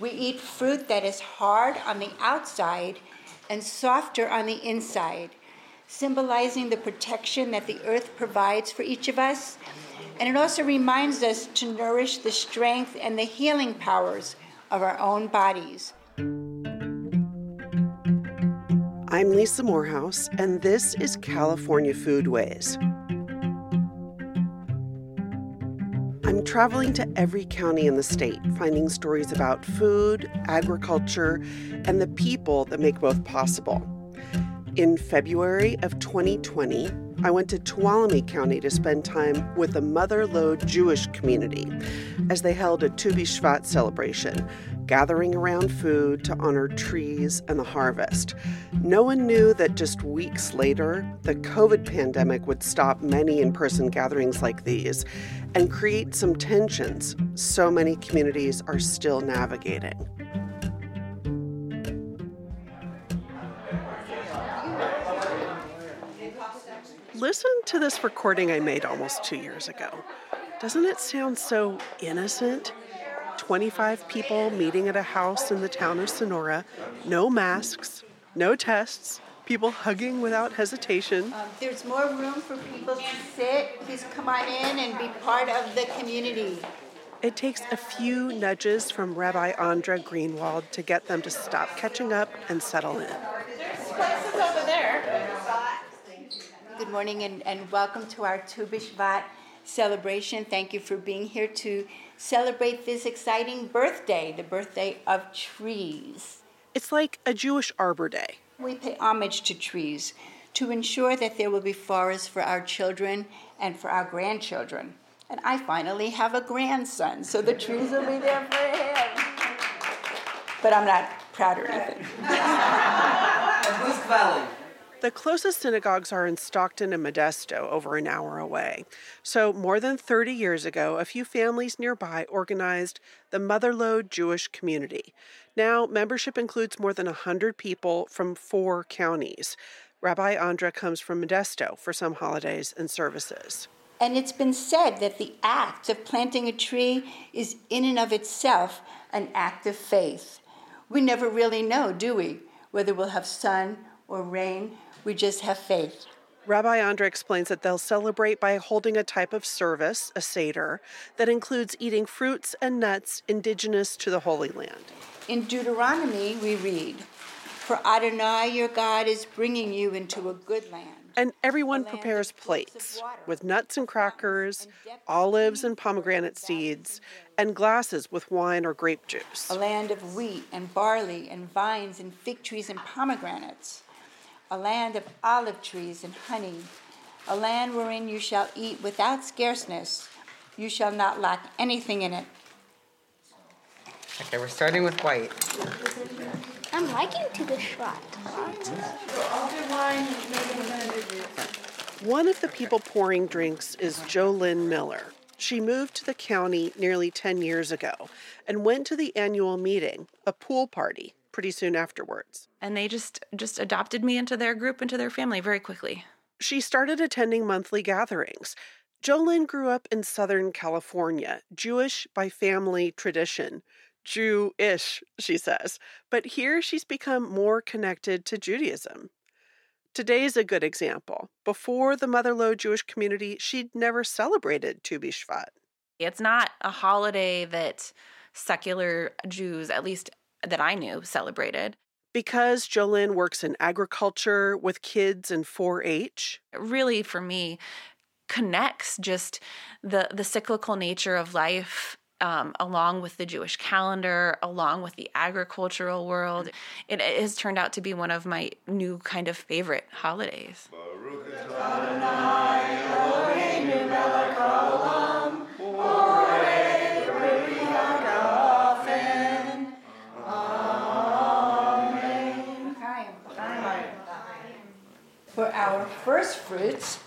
We eat fruit that is hard on the outside and softer on the inside, symbolizing the protection that the earth provides for each of us. And it also reminds us to nourish the strength and the healing powers of our own bodies. I'm Lisa Morehouse, and this is California Foodways. I'm traveling to every county in the state, finding stories about food, agriculture, and the people that make both possible. In February of 2020, I went to Tuolumne County to spend time with the Mother Lode Jewish community as they held a Tu B'Shvat celebration, gathering around food to honor trees and the harvest. No one knew that just weeks later, the COVID pandemic would stop many in person gatherings like these and create some tensions so many communities are still navigating. Listen to this recording I made almost two years ago. Doesn't it sound so innocent? 25 people meeting at a house in the town of Sonora, no masks, no tests, people hugging without hesitation. Um, there's more room for people to sit. Please come on in and be part of the community. It takes a few nudges from Rabbi Andra Greenwald to get them to stop catching up and settle in. There's places over there. Good morning and, and welcome to our Tu B'Shvat celebration. Thank you for being here to celebrate this exciting birthday, the birthday of trees. It's like a Jewish Arbor Day. We pay homage to trees to ensure that there will be forests for our children and for our grandchildren. And I finally have a grandson, so the trees will be there for him. But I'm not proud or anything. Valley. The closest synagogues are in Stockton and Modesto, over an hour away. So, more than 30 years ago, a few families nearby organized the Mother Lode Jewish Community. Now, membership includes more than 100 people from four counties. Rabbi Andra comes from Modesto for some holidays and services. And it's been said that the act of planting a tree is, in and of itself, an act of faith. We never really know, do we, whether we'll have sun or rain we just have faith. Rabbi Andra explains that they'll celebrate by holding a type of service, a Seder, that includes eating fruits and nuts indigenous to the Holy Land. In Deuteronomy, we read, For Adonai your God is bringing you into a good land. And everyone prepares plates with nuts and crackers, olives and pomegranate seeds, and glasses with wine or grape juice. A land of wheat and barley and vines and fig trees and pomegranates a land of olive trees and honey, a land wherein you shall eat without scarceness. You shall not lack anything in it. Okay, we're starting with white. I'm liking to the shot. One of the people pouring drinks is Jolynn Miller. She moved to the county nearly 10 years ago and went to the annual meeting, a pool party, pretty soon afterwards. And they just just adopted me into their group, into their family very quickly. She started attending monthly gatherings. Jolynn grew up in Southern California, Jewish by family tradition. Jew-ish, she says. But here she's become more connected to Judaism. Today's a good example. Before the Mother Lode Jewish community, she'd never celebrated Tu B'Shvat. It's not a holiday that secular Jews, at least that I knew celebrated. Because Jolynn works in agriculture with kids in 4 H? Really, for me, connects just the, the cyclical nature of life um, along with the Jewish calendar, along with the agricultural world. It, it, has turned out to be one of my new kind of favorite holidays. First fruits,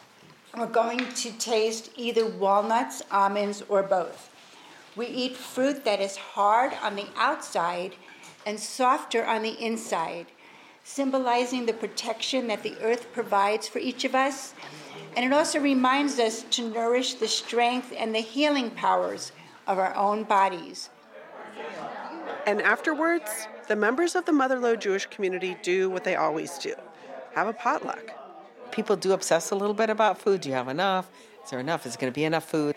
we're going to taste either walnuts, almonds, or both. We eat fruit that is hard on the outside and softer on the inside, symbolizing the protection that the earth provides for each of us. And it also reminds us to nourish the strength and the healing powers of our own bodies. And afterwards, the members of the Motherlode Jewish community do what they always do have a potluck. People do obsess a little bit about food. Do you have enough? Is there enough? Is it going to be enough food?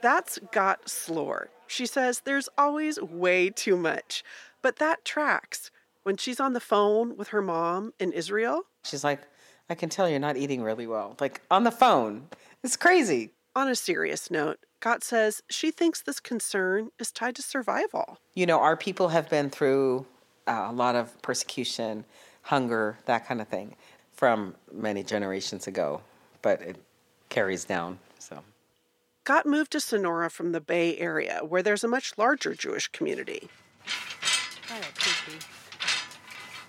That's Got Slor. She says there's always way too much, but that tracks. When she's on the phone with her mom in Israel, She's like, I can tell you're not eating really well. Like on the phone. It's crazy. on a serious note, Gott says she thinks this concern is tied to survival. You know, our people have been through uh, a lot of persecution, hunger, that kind of thing from many generations ago, but it carries down. So, Got moved to Sonora from the Bay Area, where there's a much larger Jewish community.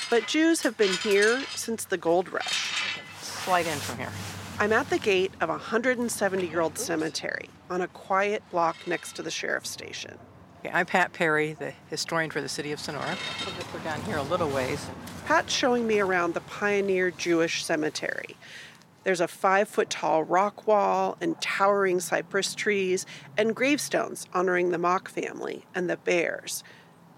But Jews have been here since the gold rush. slide in from here. I'm at the gate of a 170 year old cemetery on a quiet block next to the sheriff's station. Okay, I'm Pat Perry, the historian for the city of Sonora. We'll just go down here a little ways. Pat's showing me around the Pioneer Jewish Cemetery. There's a five foot tall rock wall and towering cypress trees and gravestones honoring the Mock family and the Bears.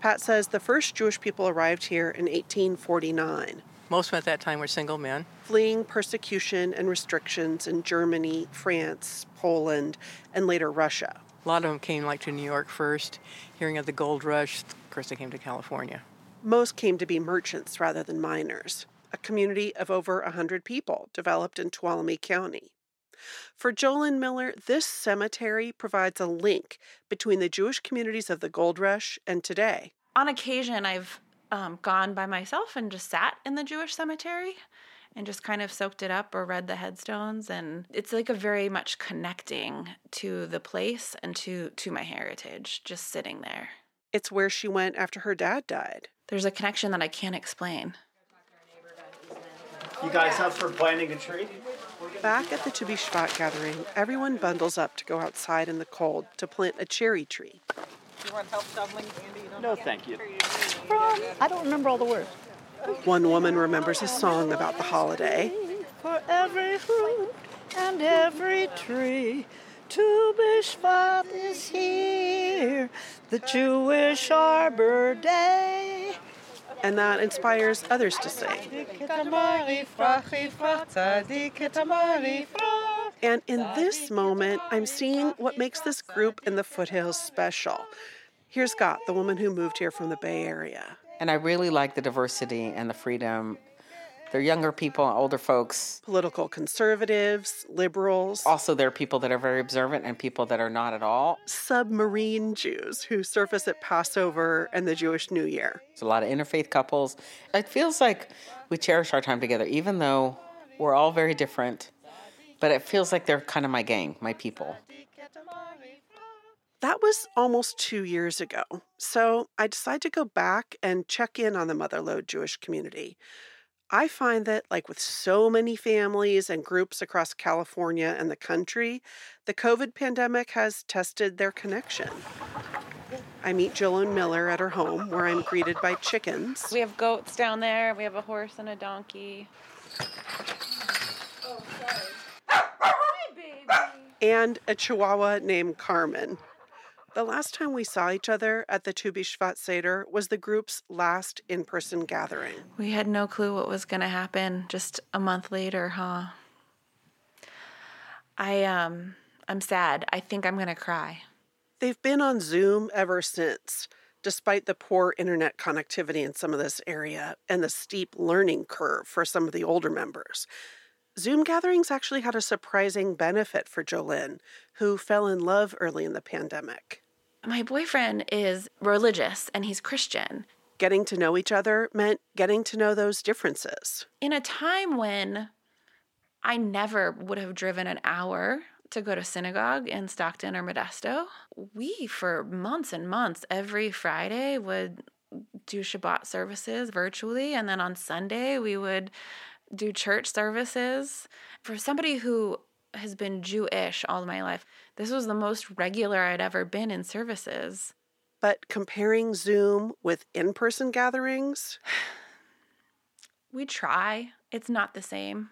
Pat says the first Jewish people arrived here in 1849, Most of them at that time were single men. fleeing persecution and restrictions in Germany, France, Poland, and later Russia. A lot of them came like to New York first, hearing of the gold rush. Of course, they came to California. Most came to be merchants rather than miners. A community of over a 100 people developed in Tuolumne County. For Jolyn Miller, this cemetery provides a link between the Jewish communities of the gold rush and today. On occasion, I've um, gone by myself and just sat in the Jewish cemetery and just kind of soaked it up or read the headstones and it's like a very much connecting to the place and to to my heritage just sitting there It's where she went after her dad died. there's a connection that i can't explain You guys up for planting a tree? Back at the To Be Shvat gathering, everyone bundles up to go outside in the cold to plant a cherry tree. You want help shoveling, Andy? You don't No, thank you. I don't remember all the words. One woman remembers a song about the holiday. For every fruit and every tree, Tu B'Shvat is here, the Jewish Arbor Day. And that inspires others to sing. And in this moment, I'm seeing what makes this group in the foothills special. Here's Got, the woman who moved here from the Bay Area. And I really like the diversity and the freedom. They're younger people, older folks. Political conservatives, liberals, Also, there are people that are very observant and people that are not at all. submarine Jews who surface at Passover and the Jewish New Year. There's a lot of interfaith couples. It feels like we cherish our time together, even though we're all very different. But it feels like they're kind of my gang, my people. That was almost two years ago. So I decided to go back and check in on the Motherlode Jewish community. I find that, like with so many families and groups across California and the country, the COVID pandemic has tested their connection. I meet Jolyn Miller at her home where I'm greeted by chickens. we have goats down there we have a horse and a donkey and a chihuahua named Carmen. The last time we saw each other at the Tu B'Shvat Seder was the group's last in person gathering. we had no clue what was going to happen just a month later huh i um i'm sad i think i'm going to cry They've been on Zoom ever since, despite the poor internet connectivity in some of this area and the steep learning curve for some of the older members. Zoom gatherings actually had a surprising benefit for Jolyn, who fell in love early in the pandemic. My boyfriend is religious and he's Christian. Getting to know each other meant getting to know those differences. In a time when I never would have driven an hour to go to synagogue in Stockton or Modesto, we, for months and months, every Friday would do Shabbat services virtually. And then on Sunday, we would do church services. For somebody who has been Jewish all my life, this was the most regular I'd ever been in services. But comparing Zoom with in person gatherings, We try. It's not the same.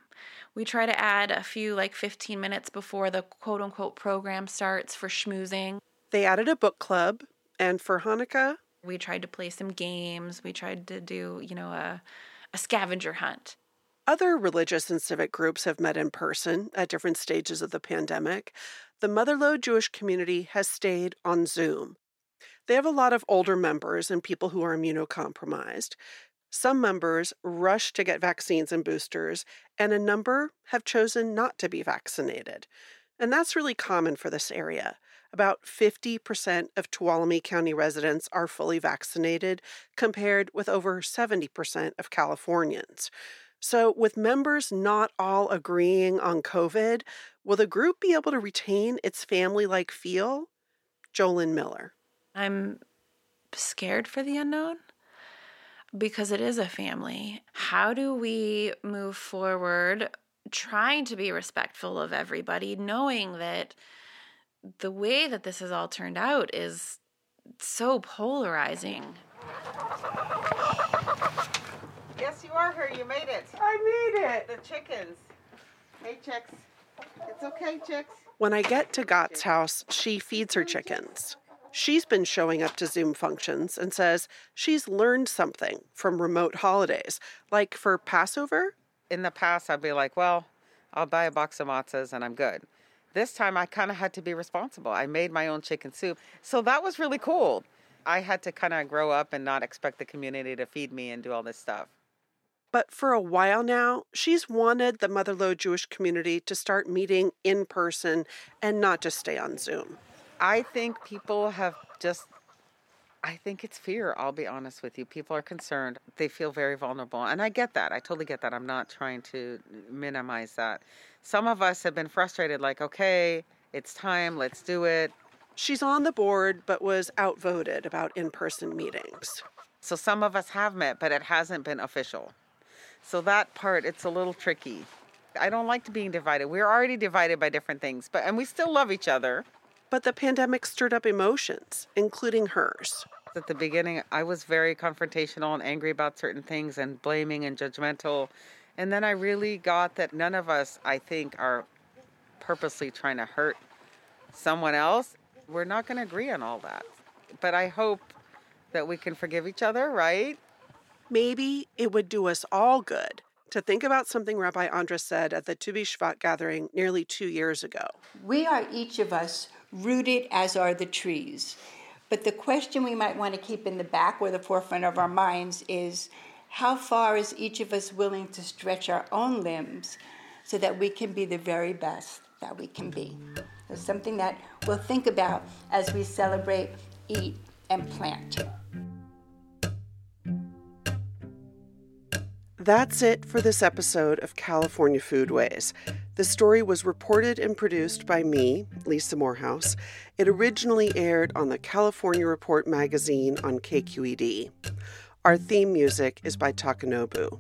We try to add a few, like 15 minutes before the quote unquote program starts for schmoozing. they added a book club, and for Hanukkah, We tried to play some games. We tried to do, you know, a, a scavenger hunt. Other religious and civic groups have met in person at different stages of the pandemic. The Motherlode Jewish community has stayed on Zoom. They have a lot of older members and people who are immunocompromised. Some members rush to get vaccines and boosters, and a number have chosen not to be vaccinated. And that's really common for this area. About 50% of Tuolumne County residents are fully vaccinated, compared with over 70% of Californians. So, with members not all agreeing on COVID, will the group be able to retain its family like feel? Jolyn Miller. I'm scared for the unknown because it is a family. How do we move forward trying to be respectful of everybody, knowing that the way that this has all turned out is so polarizing? Yes, you are here. You made it. I made it. The chickens. Hey, chicks. It's okay, chicks. When I get to Gott's house, she feeds her chickens. She's been showing up to Zoom functions and says she's learned something from remote holidays, like for Passover. In the past, I'd be like, well, I'll buy a box of matzahs and I'm good. This time, I kind of had to be responsible. I made my own chicken soup. So that was really cool. I had to kind of grow up and not expect the community to feed me and do all this stuff. But for a while now, she's wanted the Motherlode Jewish community to start meeting in person and not just stay on Zoom. I think people have just I think it's fear, I'll be honest with you. People are concerned. They feel very vulnerable. And I get that. I totally get that. I'm not trying to minimize that. Some of us have been frustrated like, "Okay, it's time, let's do it." She's on the board but was outvoted about in-person meetings. So some of us have met, but it hasn't been official. So that part it's a little tricky. I don't like to being divided. We're already divided by different things, but and we still love each other. But the pandemic stirred up emotions, including hers. At the beginning, I was very confrontational and angry about certain things and blaming and judgmental. And then I really got that none of us, I think, are purposely trying to hurt someone else. We're not going to agree on all that. But I hope that we can forgive each other, right? Maybe it would do us all good to think about something Rabbi Andra said at the Tu B'Shvat gathering nearly two years ago. We are each of us rooted as are the trees. But the question we might want to keep in the back or the forefront of our minds is how far is each of us willing to stretch our own limbs so that we can be the very best that we can be? It's something that we'll think about as we celebrate, eat, and plant. That's it for this episode of California Foodways. The story was reported and produced by me, Lisa Morehouse. It originally aired on the California Report magazine on KQED. Our theme music is by Takanobu.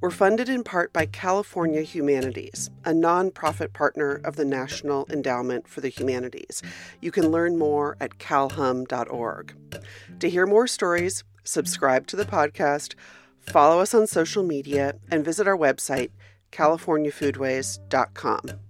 We're funded in part by California Humanities, a nonprofit partner of the National Endowment for the Humanities. You can learn more at calhum.org. To hear more stories, subscribe to the podcast Follow us on social media and visit our website, californiafoodways.com.